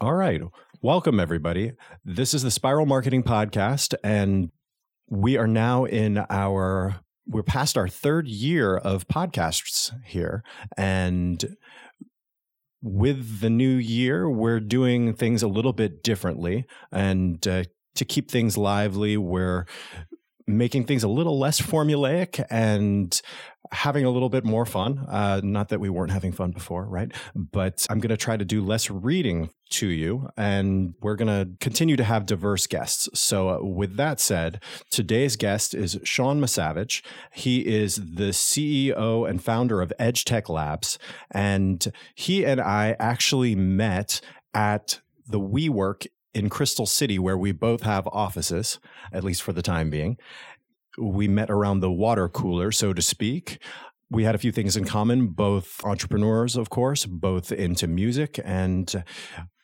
All right. Welcome, everybody. This is the Spiral Marketing Podcast, and we are now in our, we're past our third year of podcasts here. And with the new year, we're doing things a little bit differently. And uh, to keep things lively, we're making things a little less formulaic and having a little bit more fun. Uh, not that we weren't having fun before, right? But I'm going to try to do less reading to you, and we're going to continue to have diverse guests. So, uh, with that said, today's guest is Shaun Masavage. He is the CEO and founder of Edge Tech Labs, and he and I actually met at the WeWork in Crystal City, where we both have offices, at least for the time being. We met around the water cooler, so to speak. We had a few things in common, both entrepreneurs, of course, both into music and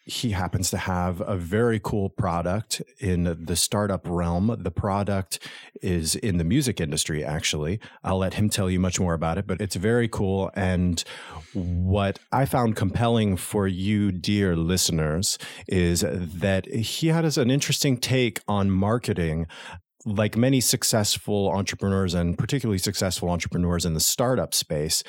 he happens to have a very cool product in the startup realm. The product is in the music industry, actually. I'll let him tell you much more about it, but it's very cool. And what I found compelling for you, dear listeners, is that he has an interesting take on marketing like many successful entrepreneurs and particularly successful entrepreneurs in the startup space,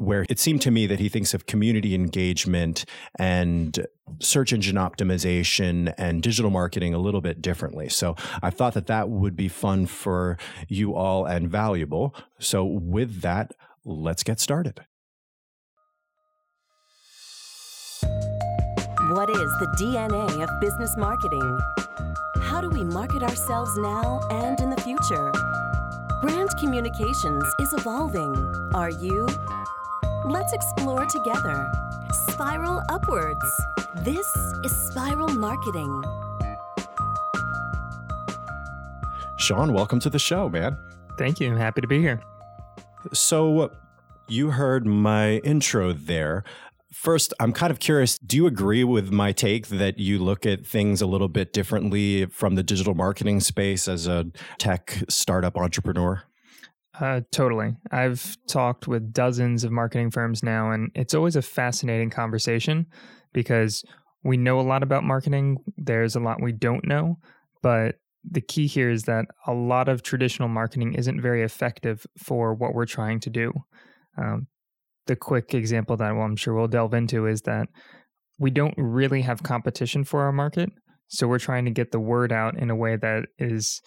where it seemed to me that he thinks of community engagement and search engine optimization and digital marketing a little bit differently. So I thought that that would be fun for you all and valuable. So with that, let's get started. What is the DNA of business marketing? How do we market ourselves now and in the future? Brand communications is evolving. Are you? Let's explore together. Spiral upwards. This is Spiral Marketing. Shaun, welcome to the show, man. Thank you. I'm happy to be here. So, you heard my intro there. First, I'm kind of curious do you agree with my take that you look at things a little bit differently from the digital marketing space as a tech startup entrepreneur? Uh, totally. I've talked with dozens of marketing firms now, and it's always a fascinating conversation because we know a lot about marketing. There's a lot we don't know, but the key here is that a lot of traditional marketing isn't very effective for what we're trying to do. Um, the quick example that well, I'm sure we'll delve into is that we don't really have competition for our market. So we're trying to get the word out in a way that is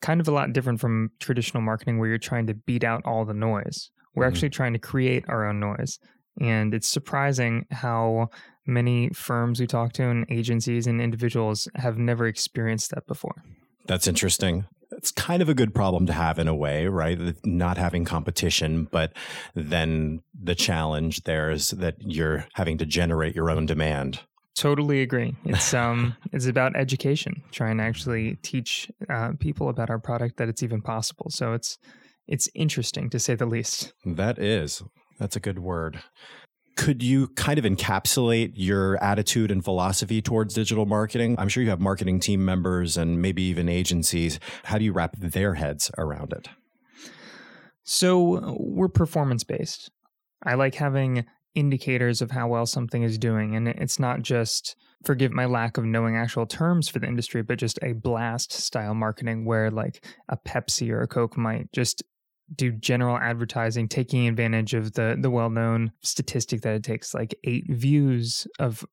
kind of a lot different from traditional marketing where you're trying to beat out all the noise. We're mm-hmm. actually trying to create our own noise. And it's surprising how many firms we talk to and agencies and individuals have never experienced that before. That's interesting. It's kind of a good problem to have in a way, right? Not having competition, but then the challenge there is that you're having to generate your own demand. Totally agree. It's um, it's about education, trying to actually teach uh, people about our product that it's even possible. So it's it's interesting to say the least. That is, that's a good word. Could you kind of encapsulate your attitude and philosophy towards digital marketing? I'm sure you have marketing team members and maybe even agencies. How do you wrap their heads around it? So we're performance based. I like having indicators of how well something is doing. And it's not just, forgive my lack of knowing actual terms for the industry, but just a blast style marketing where like a Pepsi or a Coke might just do general advertising, taking advantage of the the well known statistic that it takes like eight views of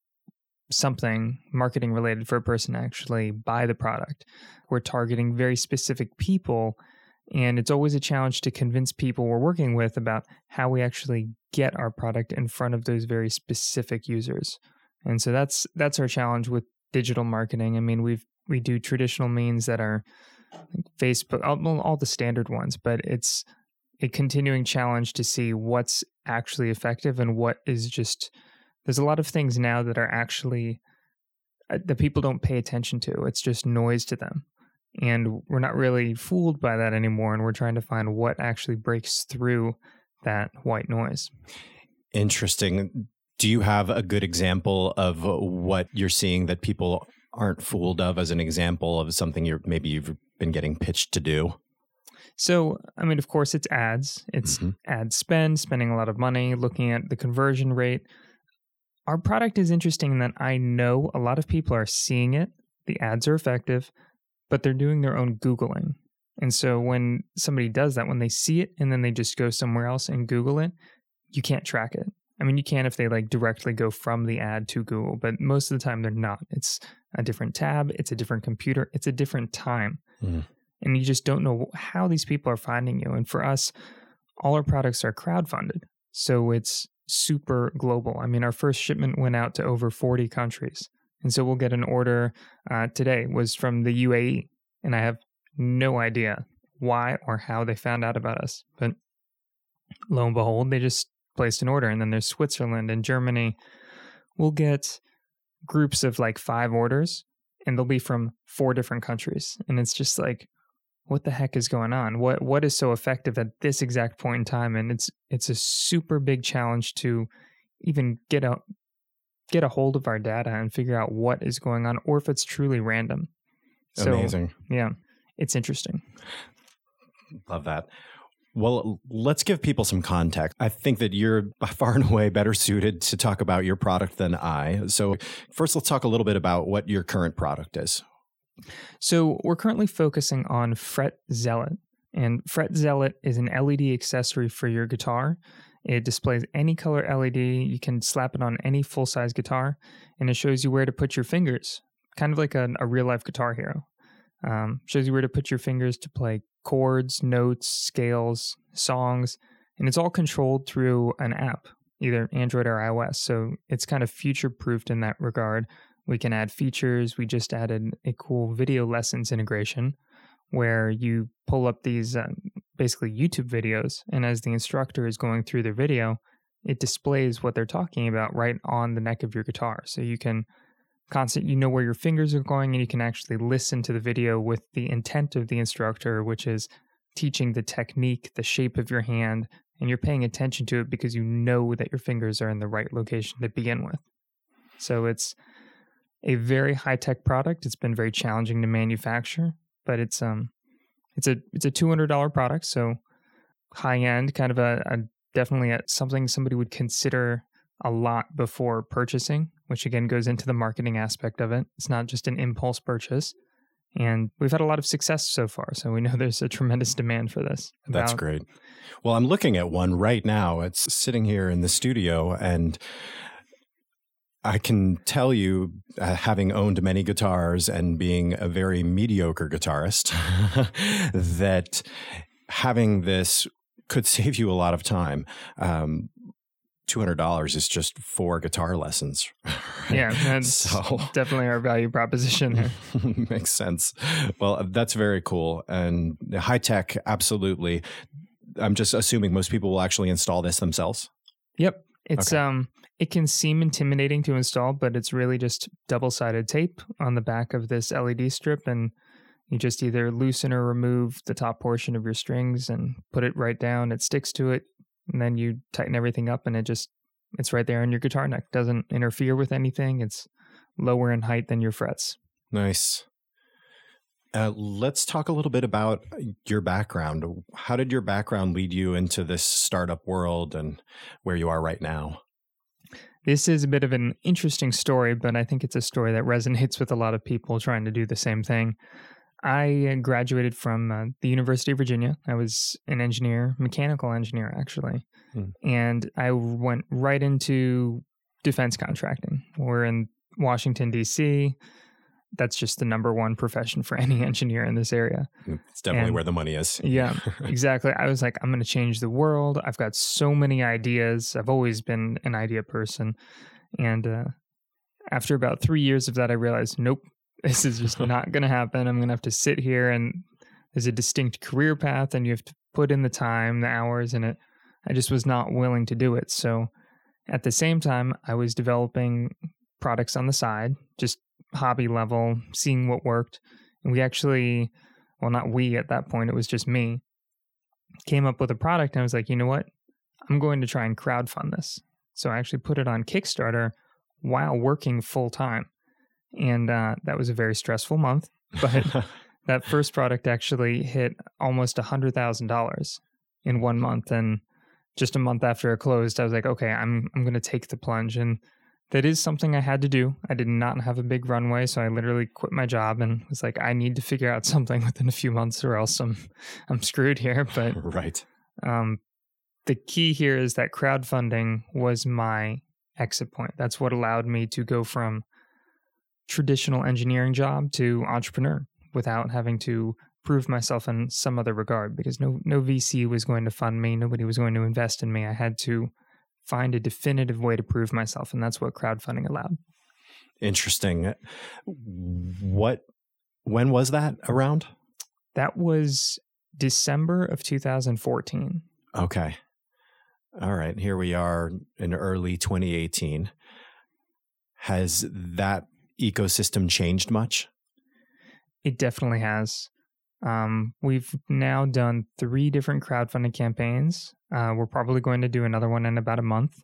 something marketing related for a person to actually buy the product. We're targeting very specific people and it's always a challenge to convince people we're working with about how we actually get our product in front of those very specific users. And so that's that's our challenge with digital marketing. I mean, we've we do traditional means that are like Facebook, all, all the standard ones, but it's a continuing challenge to see what's actually effective and what is just. There's a lot of things now that are actually uh, that people don't pay attention to. It's just noise to them and we're not really fooled by that anymore and we're trying to find what actually breaks through that white noise. Interesting. Do you have a good example of what you're seeing that people aren't fooled of as an example of something you're maybe you've been getting pitched to do? So i mean of course it's ads. It's mm-hmm. ad spend spending a lot of money looking at the conversion rate. Our product is interesting in that I know a lot of people are seeing it, the ads are effective, but they're doing their own Googling. And so when somebody does that, when they see it and then they just go somewhere else and Google it, you can't track it. I mean, you can if they like directly go from the ad to Google, but most of the time they're not. It's a different tab, it's a different computer, it's a different time. Mm. And you just don't know how these people are finding you. And for us, all our products are crowdfunded. So it's super global. I mean, our first shipment went out to over 40 countries. And so we'll get an order uh, today was from the UAE. And I have no idea why or how they found out about us. But lo and behold, they just placed an order. And then there's Switzerland and Germany. We'll get groups of like five orders, and they'll be from four different countries. And it's just like, what the heck is going on? What what is so effective at this exact point in time? And it's it's a super big challenge to even get a get a hold of our data and figure out what is going on, or if it's truly random. So, Amazing. Yeah, it's interesting. Love that. Well, let's give people some context. I think that you're by far and away better suited to talk about your product than I. So, first, let's talk a little bit about what your current product is. So, we're currently focusing on Fret Zealot. And Fret Zealot is an LED accessory for your guitar. It displays any color LED. You can slap it on any full size guitar, and it shows you where to put your fingers, kind of like a, a real life guitar hero. Um, shows you where to put your fingers to play chords, notes, scales, songs, and it's all controlled through an app, either Android or iOS. So it's kind of future proofed in that regard. We can add features. We just added a cool video lessons integration where you pull up these uh, basically YouTube videos, and as the instructor is going through their video, it displays what they're talking about right on the neck of your guitar. So you can constant you know where your fingers are going and you can actually listen to the video with the intent of the instructor which is teaching the technique the shape of your hand and you're paying attention to it because you know that your fingers are in the right location to begin with. So it's a very high tech product. It's been very challenging to manufacture but it's um it's a it's a $200 product so high end kind of a, a definitely a, something somebody would consider a lot before purchasing, which again goes into the marketing aspect of it. It's not just an impulse purchase. And we've had a lot of success so far. So we know there's a tremendous demand for this. That's great. Well, I'm looking at one right now. It's sitting here in the studio, and I can tell you, uh, having owned many guitars and being a very mediocre guitarist, that having this could save you a lot of time. Um, $200 is just four guitar lessons. Right? Yeah, that's so, definitely our value proposition. makes sense. Well, that's very cool. And high tech, absolutely. I'm just assuming most people will actually install this themselves. Yep. It's okay. um it can seem intimidating to install, but it's really just double-sided tape on the back of this LED strip and you just either loosen or remove the top portion of your strings and put it right down. It sticks to it and then you tighten everything up and it just it's right there on your guitar neck doesn't interfere with anything it's lower in height than your frets. Nice. Uh, let's talk a little bit about your background. How did your background lead you into this startup world and where you are right now this is a bit of an interesting story but i think it's a story that resonates with a lot of people trying to do the same thing I graduated from uh, the University of Virginia. I was an engineer, mechanical engineer, actually. Hmm. And I went right into defense contracting. We're in Washington, D.C. That's just the number one profession for any engineer in this area. Hmm. It's definitely and, where the money is. yeah, exactly. I was like, I'm going to change the world. I've got so many ideas. I've always been an idea person. And uh, after about three years of that, I realized, nope, this is just not going to happen. I'm going to have to sit here and there's a distinct career path and you have to put in the time, the hours and it. I just was not willing to do it. So at the same time, I was developing products on the side, just hobby level, seeing what worked. And we actually, well, not we at that point, it was just me, came up with a product and I was like, you know what? I'm going to try and crowdfund this. So I actually put it on Kickstarter while working full time and uh, that was a very stressful month. But that first product actually hit almost a hundred thousand dollars in one month, and just a month after it closed, I was like, okay, I'm I'm going to take the plunge, and that is something I had to do. I did not have a big runway, so I literally quit my job and was like, I need to figure out something within a few months, or else I'm I'm screwed here. But right. Um, the key here is that crowdfunding was my exit point. That's what allowed me to go from traditional engineering job to entrepreneur without having to prove myself in some other regard because no no VC was going to fund me, nobody was going to invest in me. I had to find a definitive way to prove myself and that's what crowdfunding allowed. Interesting. What when was that around? That was December of 2014. Okay. All right. Here we are in early 2018. Has that ecosystem changed much? It definitely has. Um, we've now done three different crowdfunding campaigns. Uh, we're probably going to do another one in about a month,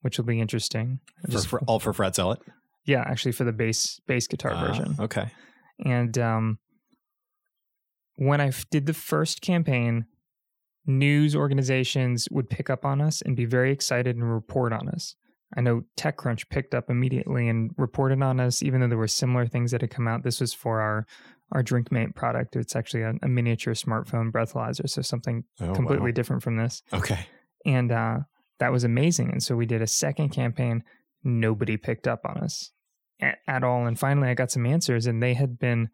which will be interesting. For, for, all for Fret Sell Yeah, actually for the bass bass guitar uh, version. Okay. And um, when I did the first campaign, news organizations would pick up on us and be very excited and report on us. I know TechCrunch picked up immediately and reported on us, even though there were similar things that had come out. This was for our our DrinkMate product. It's actually a, a miniature smartphone breathalyzer, so something oh, completely wow. different from this. Okay, and uh, that was amazing. And so we did a second campaign. Nobody picked up on us at, at all. And finally, I got some answers, and they had been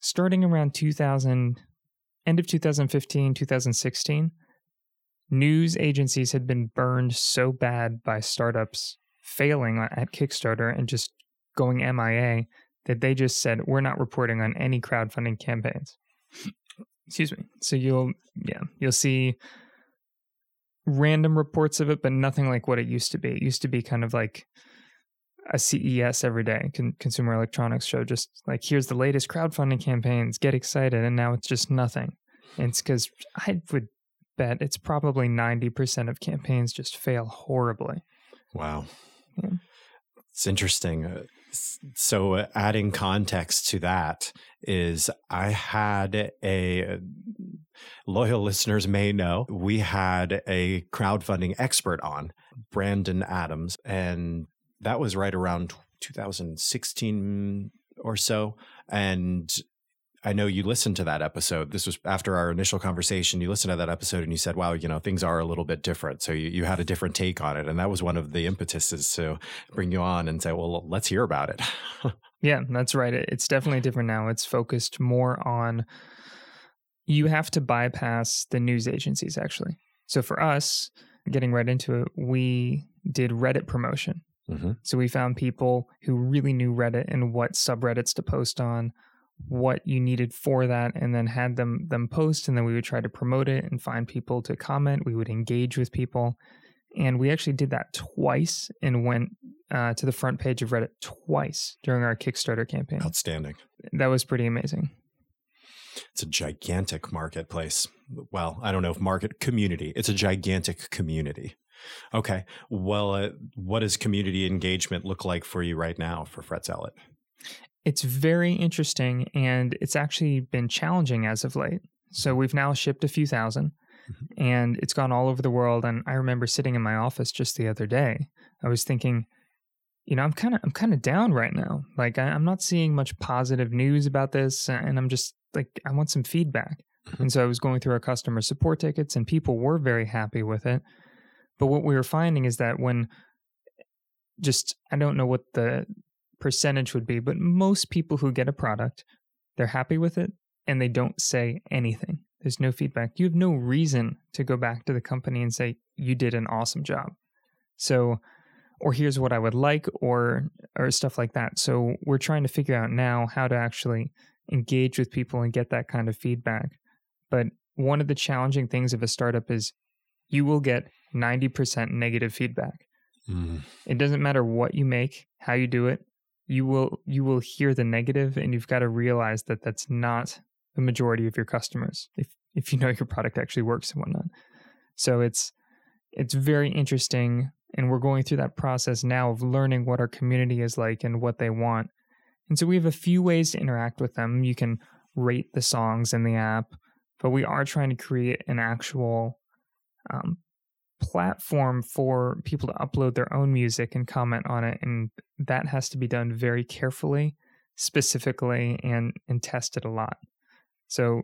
starting around 2000, end of 2015, 2016 news agencies had been burned so bad by startups failing at Kickstarter and just going MIA that they just said, we're not reporting on any crowdfunding campaigns. Excuse me. So you'll, yeah, you'll see random reports of it, but nothing like what it used to be. It used to be kind of like a CES every day, Con- Consumer Electronics Show, just like here's the latest crowdfunding campaigns, get excited. And now it's just nothing. And it's because I would bet it's probably 90% of campaigns just fail horribly. Wow. Yeah. It's interesting. Uh, So, uh, adding context to that is I had a loyal listeners may know we had a crowdfunding expert on, Brandon Adams, and that was right around 2016 or so. And I know you listened to that episode. This was after our initial conversation. You listened to that episode and you said, wow, you know, things are a little bit different. So you, you had a different take on it. And that was one of the impetuses to bring you on and say, well, let's hear about it. yeah, that's right. It's definitely different now. It's focused more on you have to bypass the news agencies, actually. So for us, getting right into it, we did Reddit promotion. Mm-hmm. So we found people who really knew Reddit and what subreddits to post on, what you needed for that and then had them them post and then we would try to promote it and find people to comment. We would engage with people. And we actually did that twice and went uh, to the front page of reddit twice during our kickstarter campaign. Outstanding. That was pretty amazing. It's a gigantic marketplace. Well i don't know if market community it's a gigantic community. Okay well uh, what does community engagement look like for you right now for Fret Zealot it's very interesting and it's actually been challenging as of late. So we've now shipped a few 1000 mm-hmm. and it's gone all over the world. And I remember sitting in my office just the other day. I was thinking, you know, I'm kind of I'm kind of down right now. Like I, am not seeing much positive news about this, and I'm just like I want some feedback. Mm-hmm. And so I was going through our customer support tickets, and people were very happy with it. But what we were finding is that when just I don't know what the percentage would be, but most people who get a product, they're happy with it and they don't say anything. There's no feedback. You have no reason to go back to the company and say, you did an awesome job. So, or here's what I would like, or or stuff like that. So we're trying to figure out now how to actually engage with people and get that kind of feedback. But one of the challenging things of a startup is you will get 90% negative feedback. Mm. It doesn't matter what you make, how you do it, you will you will hear the negative and you've got to realize that that's not the majority of your customers if if you know your product actually works and whatnot. So it's it's very interesting and we're going through that process now of learning what our community is like and what they want. And so we have a few ways to interact with them. You can rate the songs in the app but we are trying to create an actual um, platform for people to upload their own music and comment on it. And that has to be done very carefully, specifically, and, and tested a lot. So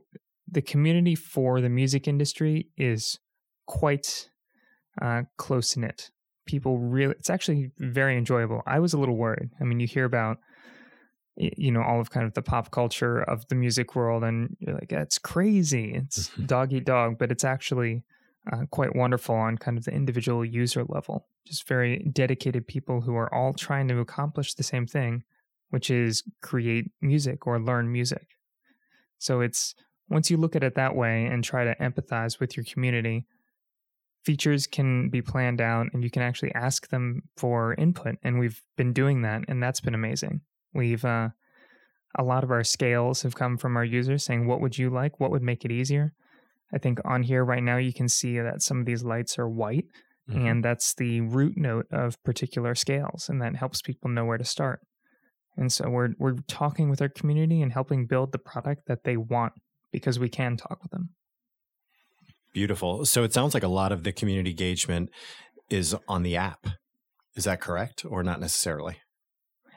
the community for the music industry is quite uh, close knit. People really, it's actually very enjoyable. I was a little worried. I mean, you hear about, you know, all of kind of the pop culture of the music world, and you're like, it's crazy. It's dog eat dog, but it's actually uh, quite wonderful on kind of the individual user level. Just very dedicated people who are all trying to accomplish the same thing, which is create music or learn music. So it's once you look at it that way and try to empathize with your community, features can be planned out and you can actually ask them for input. And we've been doing that, and that's been amazing. We've, uh, a lot of our scales have come from our users saying, What would you like? What would make it easier? I think on here right now, you can see that some of these lights are white, mm-hmm. and that's the root note of particular scales, and that helps people know where to start. And so we're we're talking with our community and helping build the product that they want because we can talk with them. Beautiful. So it sounds like a lot of the community engagement is on the app. Is that correct or not necessarily?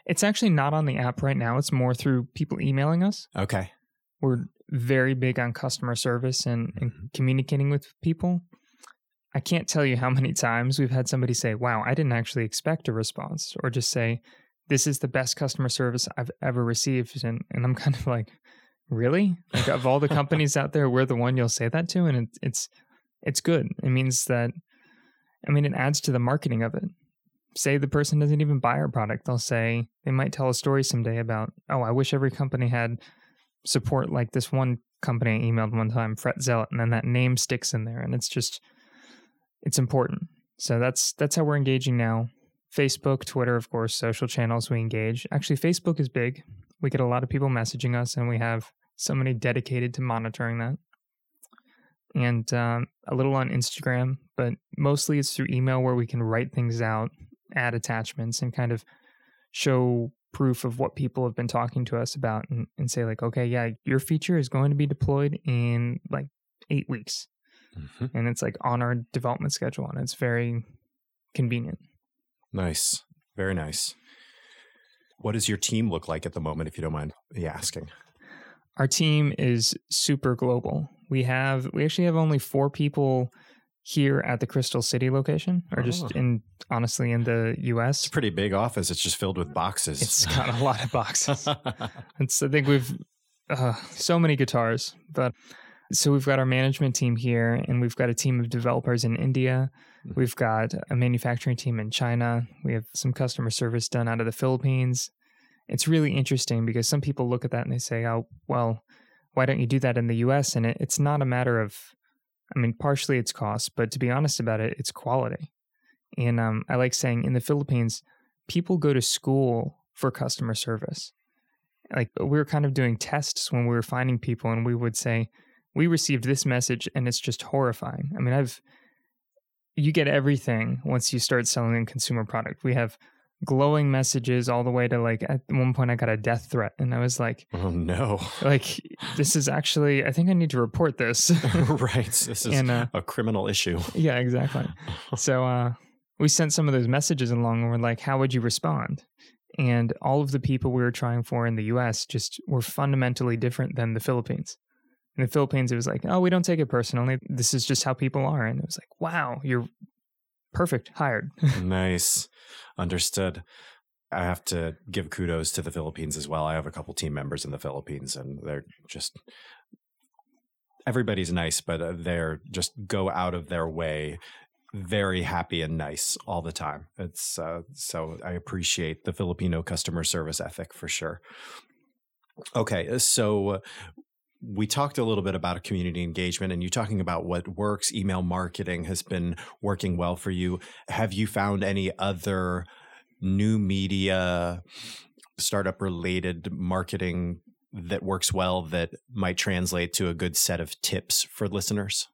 It's actually not on the app right now. It's more through people emailing us. Okay. We're very big on customer service and, and mm-hmm. communicating with people. I can't tell you how many times we've had somebody say, Wow, I didn't actually expect a response, or just say, This is the best customer service I've ever received. And, and I'm kind of like, really like of all the companies out there we're the one you'll say that to and it, it's it's good it means that i mean it adds to the marketing of it say the person doesn't even buy our product they'll say they might tell a story someday about oh i wish every company had support like this one company i emailed one time fret zealot and then that name sticks in there and it's just it's important. So that's that's how we're engaging now. Facebook twitter of course social channels we engage. Actually facebook is big. We get a lot of people messaging us and we have somebody dedicated to monitoring that. And um, a little on Instagram, but mostly it's through email where we can write things out, add attachments, and kind of show proof of what people have been talking to us about and, and say, like, okay, yeah, your feature is going to be deployed in like eight weeks. Mm-hmm. And it's like on our development schedule, and it's very convenient. Nice. Very nice. What does your team look like at the moment, if you don't mind me asking? our team is super global. We have we actually have only four people here at the Crystal City location, or just oh. in honestly in the U.S. It's a pretty big office. It's just filled with boxes. It's got a lot of boxes. it's I think we've uh, so many guitars, but so we've got our management team here, and we've got a team of developers in India. Hmm. We've got a manufacturing team in China. We have some customer service done out of the Philippines it's really interesting because some people look at that and they say, oh, well, why don't you do that in the US? And it, it's not a matter of, I mean, partially it's cost, but to be honest about it, it's quality. And um, I like saying in the Philippines, people go to school for customer service. Like we were kind of doing tests when we were finding people, and we would say, we received this message and it's just horrifying. I mean, I've, you get everything once you start selling a consumer product. We have glowing messages all the way to like at one point I got a death threat and I was like oh no. like this is actually I think I need to report this. Right. This is and, uh, a criminal issue. Yeah exactly. So uh we sent some of those messages along and we're like how would you respond? And all of the people we were trying for in the US just were fundamentally different than the Philippines. In the Philippines it was like oh we don't take it personally. This is just how people are. And it was like wow you're perfect. Hired. Nice. Understood. I have to give kudos to the philippines as well. I have a couple team members in the philippines and they're just everybody's nice but uh, they're just go out of their way very happy and nice all the time. It's uh, so i appreciate the filipino customer service ethic for sure. Okay so we talked a little bit about community engagement and you talking about what works email marketing has been working well for you. Have you found any other new media startup related marketing that works well that might translate to a good set of tips for listeners?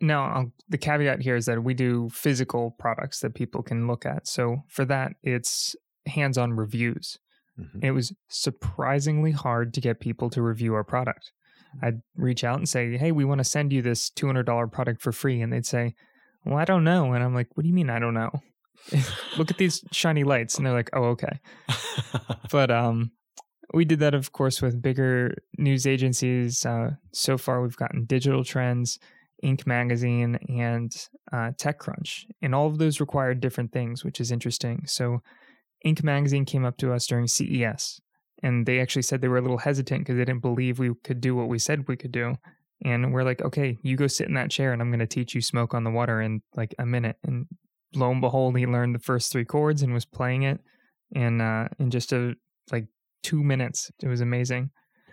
Now the caveat here is that we do physical products that people can look at. So for that it's hands-on reviews Mm-hmm. It was surprisingly hard to get people to review our product. I'd reach out and say, "Hey, we want to send you this $200 product for free." And they'd say, well, I don't know. And I'm like, what do you mean I don't know? Look at these shiny lights. And they're like, oh, okay. but um, we did that, of course, with bigger news agencies. Uh, so far, we've gotten Digital Trends, Inc. Magazine, and uh, TechCrunch. And all of those required different things, which is interesting. So, Inc. Magazine came up to us during CES, and they actually said they were a little hesitant because they didn't believe we could do what we said we could do. And we're like, okay, you go sit in that chair, and I'm going to teach you smoke on the water in like a minute. And lo and behold, he learned the first three chords and was playing it. And uh, in just a like two minutes, it was amazing.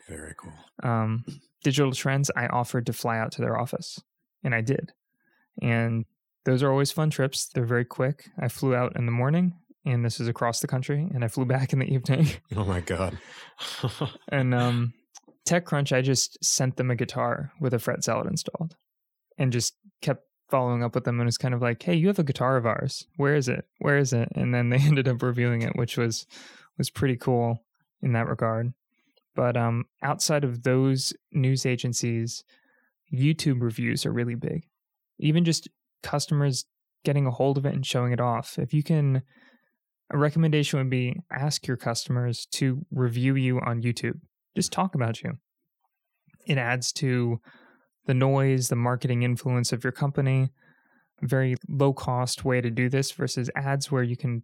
Very cool. Um, Digital Trends, I offered to fly out to their office, and I did. And those are always fun trips. They're very quick. I flew out in the morning, and this is across the country, and I flew back in the evening. Oh my god. and um, TechCrunch, I just sent them a guitar with a Fret Zealot installed, and just kept following up with them and was kind of like, "Hey, you have a guitar of ours. Where is it? Where is it?" And then they ended up revealing it, which was was pretty cool in that regard. But um, outside of those news agencies, YouTube reviews are really big. Even just customers getting a hold of it and showing it off. If you can, a recommendation would be ask your customers to review you on YouTube. Just talk about you. It adds to the noise, the marketing influence of your company. A very low cost way to do this versus ads where you can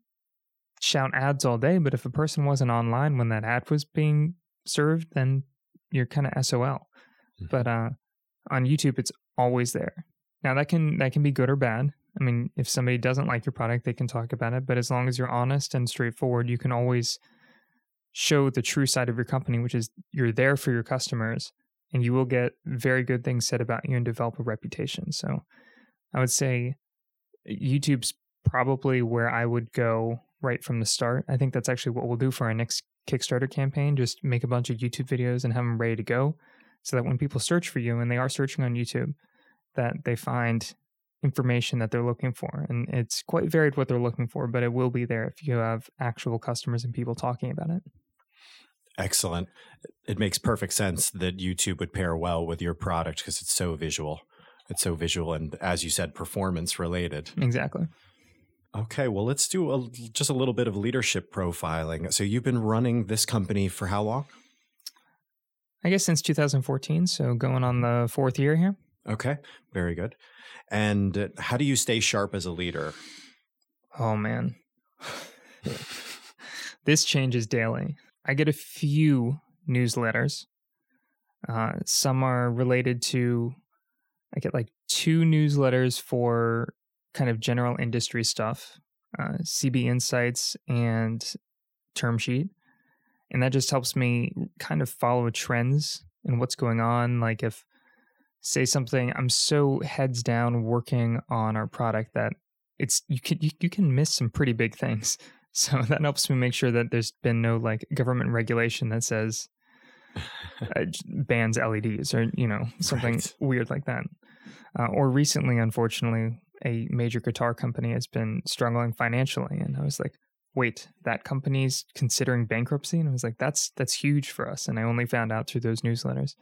shout ads all day, but if a person wasn't online when that ad was being served, then you're kind of SOL. Mm-hmm. But uh, on YouTube, it's always there. Now that can that can be good or bad. I mean, if somebody doesn't like your product, they can talk about it. But as long as you're honest and straightforward, you can always show the true side of your company, which is you're there for your customers, and you will get very good things said about you and develop a reputation. So, I would say YouTube's probably where I would go right from the start. I think that's actually what we'll do for our next Kickstarter campaign. Just make a bunch of YouTube videos and have them ready to go so that when people search for you and they are searching on YouTube, that they find information that they're looking for. And it's quite varied what they're looking for, but it will be there if you have actual customers and people talking about it. Excellent. It makes perfect sense that YouTube would pair well with your product because it's so visual. It's so visual and, as you said, performance related. Exactly. Okay, well, let's do a, just a little bit of leadership profiling. So, you've been running this company for how long? I guess since 2014, so going on the fourth year here. Okay, very good. And uh, how do you stay sharp as a leader? Oh, man. this changes daily. I get a few newsletters. Uh, some are related to, I get like two newsletters for kind of general industry stuff, uh, CB Insights and Term Sheet. And that just helps me kind of follow trends and what's going on. Like if, say something, I'm so heads down working on our product that it's you can you, you can miss some pretty big things. So that helps me make sure that there's been no like government regulation that says uh, bans LEDs or you know something right. weird like that. Uh, or recently, unfortunately, a major guitar company has been struggling financially and i was like wait that company's considering bankruptcy and i was like that's that's huge for us and i only found out through those newsletters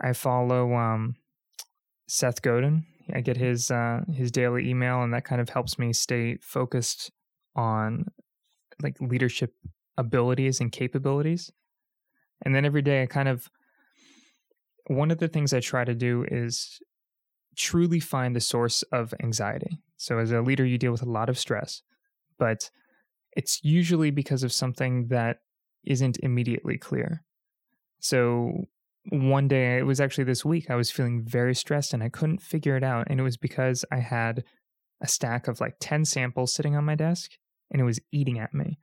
i follow um, seth godin i get his uh, his daily email and that kind of helps me stay focused on like leadership abilities and capabilities and then every day i kind of one of the things i try to do is truly find the source of anxiety. So, as a leader, you deal with a lot of stress, but it's usually because of something that isn't immediately clear. So, one day, it was actually this week, I was feeling very stressed and I couldn't figure it out. And it was because I had a stack of like 10 samples sitting on my desk and it was eating at me.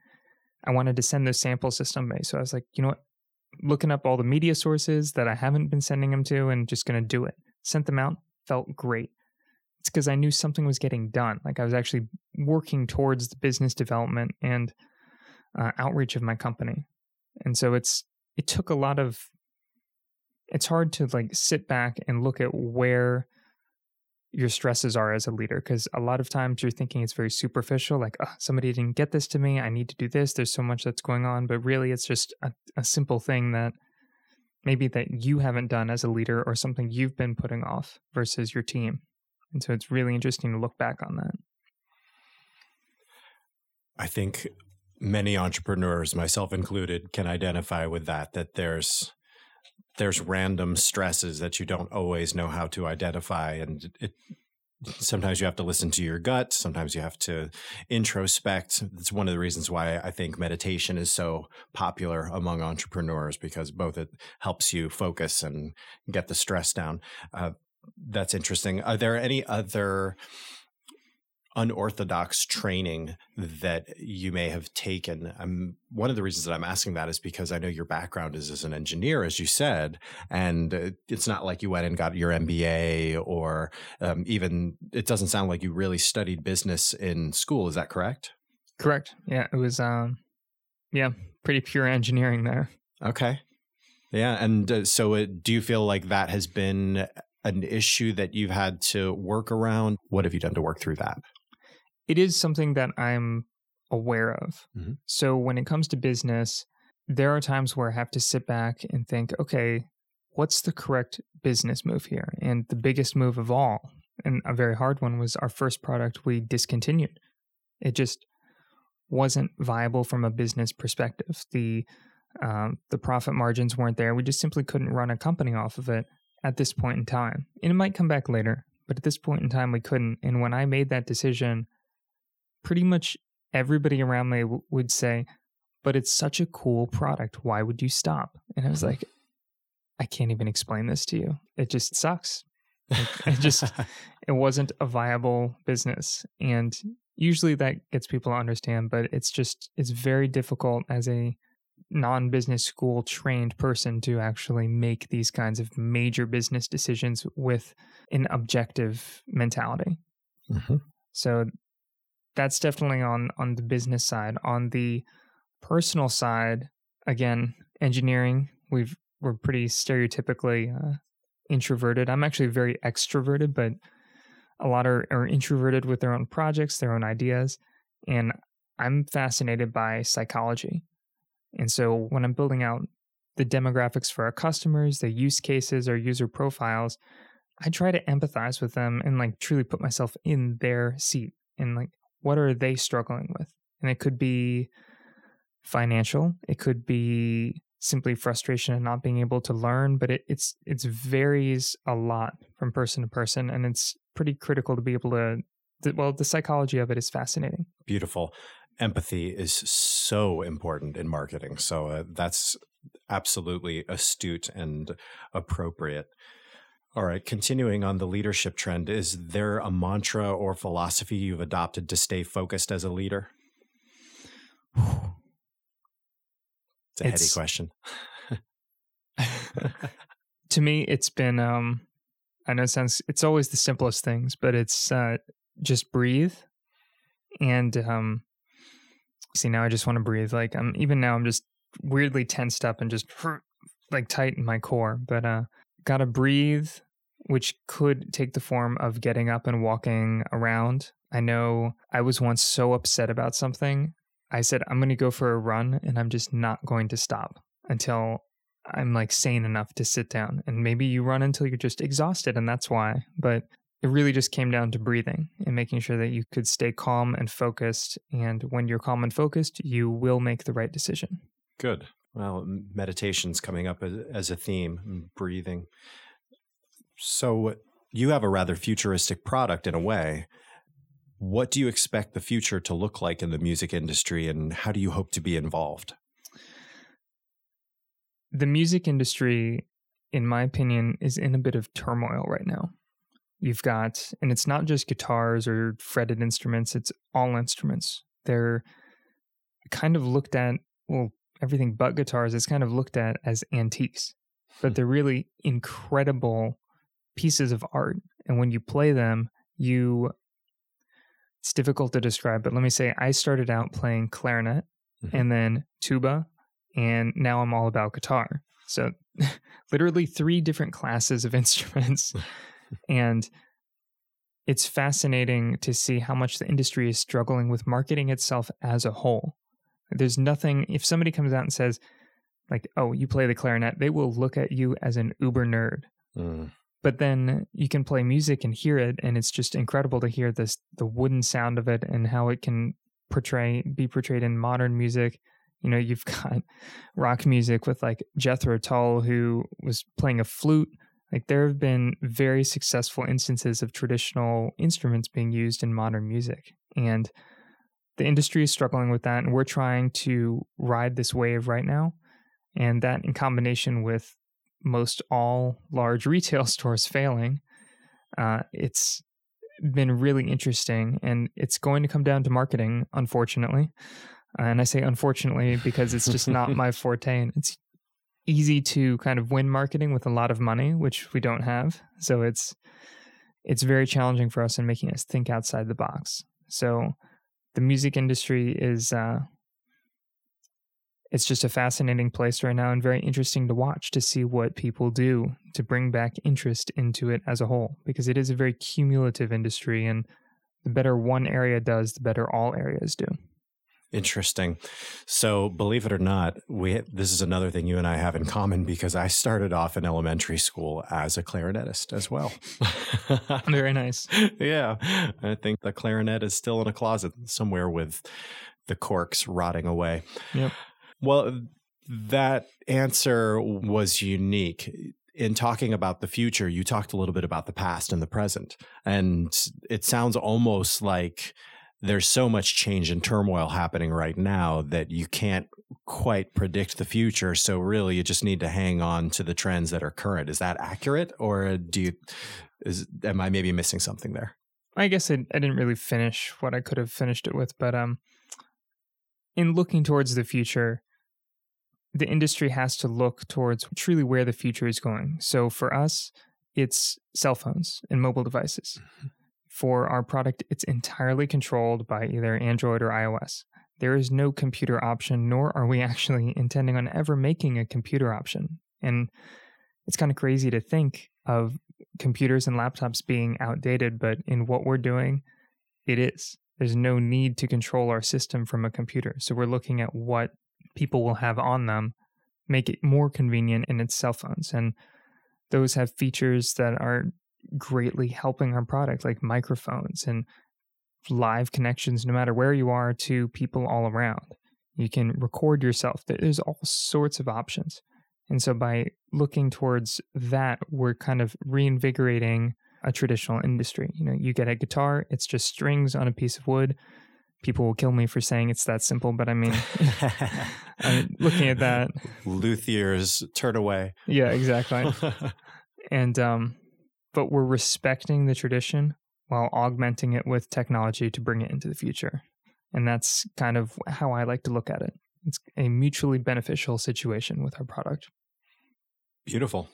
I wanted to send those samples to somebody. So I was like, you know what? Looking up all the media sources that I haven't been sending them to and just going to do it. Sent them out, felt great. It's because I knew something was getting done. Like I was actually working towards the business development and uh, outreach of my company. And so it's it took a lot of it's hard to like sit back and look at where your stresses are as a leader because a lot of times you're thinking it's very superficial like oh, somebody didn't get this to me i need to do this there's so much that's going on but really it's just a, a simple thing that maybe that you haven't done as a leader or something you've been putting off versus your team. And so it's really interesting to look back on that. I think many entrepreneurs, myself included, can identify with that. That there's there's random stresses that you don't always know how to identify, and it sometimes you have to listen to your gut sometimes you have to introspect. It's one of the reasons why i think meditation is so popular among entrepreneurs because both it helps you focus and get the stress down. Uh, that's interesting. Are there any other unorthodox training that you may have taken. I'm one of the reasons that I'm asking that is because I know your background is as an engineer, as you said, and it's not like you went and got your MBA or um, even it doesn't sound like you really studied business in school. Is that correct? Correct. Yeah, it was. Um, yeah, pretty pure engineering there. Okay. Yeah, and uh, so it, do you feel like that has been an issue that you've had to work around? What have you done to work through that? It is something that I'm aware of. Mm-hmm. So when it comes to business, there are times where I have to sit back and think, okay, what's the correct business move here? And the biggest move of all, and a very hard one, was our first product we discontinued. It just wasn't viable from a business perspective. The um, the profit margins weren't there. We just simply couldn't run a company off of it at this point in time. And it might come back later, but at this point in time, we couldn't. And when I made that decision, pretty much everybody around me w- would say, but it's such a cool product. Why would you stop? And I was like, I can't even explain this to you. It just sucks. it just, it wasn't a viable business. And usually that gets people to understand, but it's just, it's very difficult as a non business school trained person to actually make these kinds of major business decisions with an objective mentality. Mm-hmm. So that's definitely on on the business side. On the personal side, again, engineering, we've we're pretty stereotypically uh, introverted. I'm actually very extroverted, but a lot are, are introverted with their own projects, their own ideas, and I'm fascinated by psychology. And so when I'm building out the demographics for our customers, the use cases, or user profiles, I try to empathize with them and like truly put myself in their seat and like what are they struggling with? And it could be financial, it could be simply frustration and not being able to learn, but it, it's it's varies a lot from person to person, and it's pretty critical to be able to. Well, the psychology of it is fascinating. Beautiful. Empathy is so important in marketing. So uh, that's absolutely astute and appropriate. All right, continuing on the leadership trend, is there a mantra or philosophy you've adopted to stay focused as a leader? It's a it's, heady question. to me, it's been um I know it sounds it's always the simplest things, but it's uh just breathe and um see now I just want to breathe. Like I'm even now I'm just weirdly tensed up and just like tight in my core, but uh gotta breathe which could take the form of getting up and walking around. I know I was once so upset about something. I said, I'm going to go for a run and I'm just not going to stop until I'm like sane enough to sit down. And maybe you run until you're just exhausted and that's why. But it really just came down to breathing and making sure that you could stay calm and focused. And when you're calm and focused, you will make the right decision. Good. Well, meditation's coming up as, a theme, breathing. So you have a rather futuristic product in a way. What do you expect the future to look like in the music industry and how do you hope to be involved? The music industry, in my opinion, is in a bit of turmoil right now. You've got, and it's not just guitars or fretted instruments, it's all instruments. They're kind of looked at, well, everything but guitars is kind of looked at as antiques, but hmm. they're really incredible pieces of art. And when you play them, you it's difficult to describe, but let me say I started out playing clarinet mm-hmm. and then tuba, and now I'm all about guitar. So literally three different classes of instruments. and it's fascinating to see how much the industry is struggling with marketing itself as a whole. There's nothing, if somebody comes out and says, like, oh, you play the clarinet, they will look at you as an uber nerd. Mm but then you can play music and hear it and it's just incredible to hear this the wooden sound of it and how it can portray be portrayed in modern music. You know you've got rock music with like jethro tull who was playing a flute. Like there have been very successful instances of traditional instruments being used in modern music and the industry is struggling with that and we're trying to ride this wave right now and that in combination with most all large retail stores failing uh, it's been really interesting and it's going to come down to marketing unfortunately. And i say unfortunately because it's just not my forte and it's easy to kind of win marketing with a lot of money which we don't have. So it's it's very challenging for us in making us think outside the box. So the music industry is uh, it's just a fascinating place right now and very interesting to watch to see what people do to bring back interest into it as a whole because it is a very cumulative industry and the better one area does the better all areas do Interesting. So, believe it or not, we this is another thing you and I have in common because I started off in elementary school as a clarinetist as well. Very nice. yeah, I think the clarinet is still in a closet somewhere with the corks rotting away. Yep. Well, that answer was unique. In talking about the future, you talked a little bit about the past and the present. And it sounds almost like there's so much change and turmoil happening right now that you can't quite predict the future. So really you just need to hang on to the trends that are current. Is that accurate? Or do you is am I maybe missing something there? I guess I, I didn't really finish what I could have finished it with, but um in looking towards the future, the industry has to look towards truly where the future is going. So for us, it's cell phones and mobile devices. Mm-hmm. For our product, it's entirely controlled by either Android or iOS. There is no computer option, nor are we actually intending on ever making a computer option. And it's kind of crazy to think of computers and laptops being outdated, but in what we're doing, it is. There's no need to control our system from a computer. So we're looking at what people will have on them, make it more convenient in its cell phones. And those have features that are greatly helping our product, like microphones and live connections, no matter where you are, to people all around. You can record yourself. There's all sorts of options. And so by looking towards that, we're kind of reinvigorating a traditional industry. You know, you get a guitar, it's just strings on a piece of wood people will kill me for saying it's that simple, but I mean, I'm looking at that. Luthiers turn away. Yeah, exactly. and, um, but we're respecting the tradition while augmenting it with technology to bring it into the future. And that's kind of how I like to look at it. It's a mutually beneficial situation with our product. Beautiful.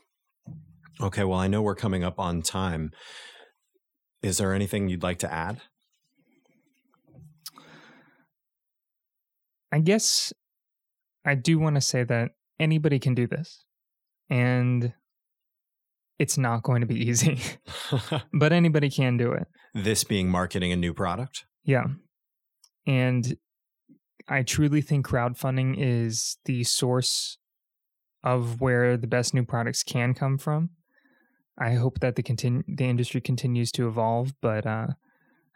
Okay, well, I know we're coming up on time. Is there anything you'd like to add? I guess I do want to say that anybody can do this. And it's not going to be easy, but anybody can do it. This being marketing a new product? Yeah. And I truly think crowdfunding is the source of where the best new products can come from. I hope that the continu- the industry continues to evolve, but uh,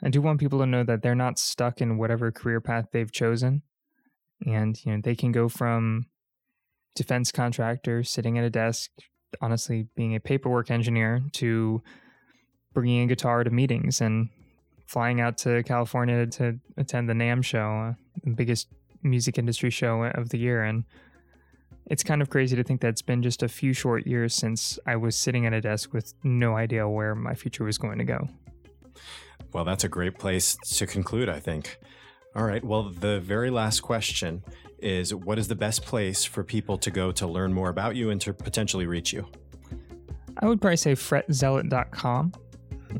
I do want people to know that they're not stuck in whatever career path they've chosen and you know they can go from defense contractor sitting at a desk honestly being a paperwork engineer to bringing a guitar to meetings and flying out to California to attend the NAMM show, uh, the biggest music industry show of the year. And it's kind of crazy to think that it's been just a few short years since I was sitting at a desk with no idea where my future was going to go. Well, that's a great place to conclude, I think. All right. Well, the very last question is what is the best place for people to go to learn more about you and to potentially reach you? I would probably say fretzealot.com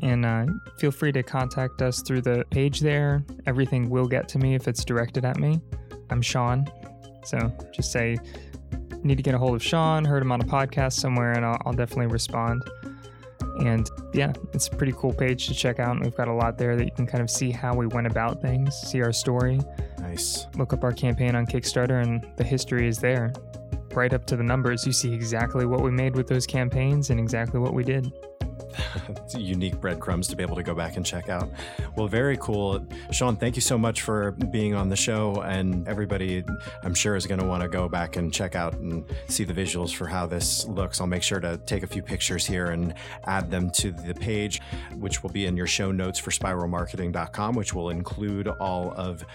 and uh, feel free to contact us through the page there. Everything will get to me if it's directed at me. I'm Shaun. So just say, need to get a hold of Shaun, heard him on a podcast somewhere, and I'll, I'll definitely respond. And yeah, it's a pretty cool page to check out. And we've got a lot there that you can kind of see how we went about things, see our story. Nice. Look up our campaign on Kickstarter, and the history is there. Right up to the numbers, you see exactly what we made with those campaigns and exactly what we did. unique breadcrumbs to be able to go back and check out. Well, very cool. Shaun, thank you so much for being on the show. And everybody, I'm sure, is going to want to go back and check out and see the visuals for how this looks. I'll make sure to take a few pictures here and add them to the page, which will be in your show notes for spiralmarketing.com, which will include all of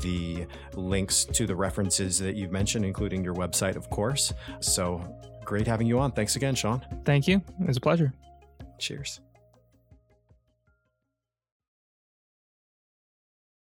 the links to the references that you've mentioned, including your website, of course. So great having you on. Thanks again, Shaun. Thank you. It was a pleasure. Cheers.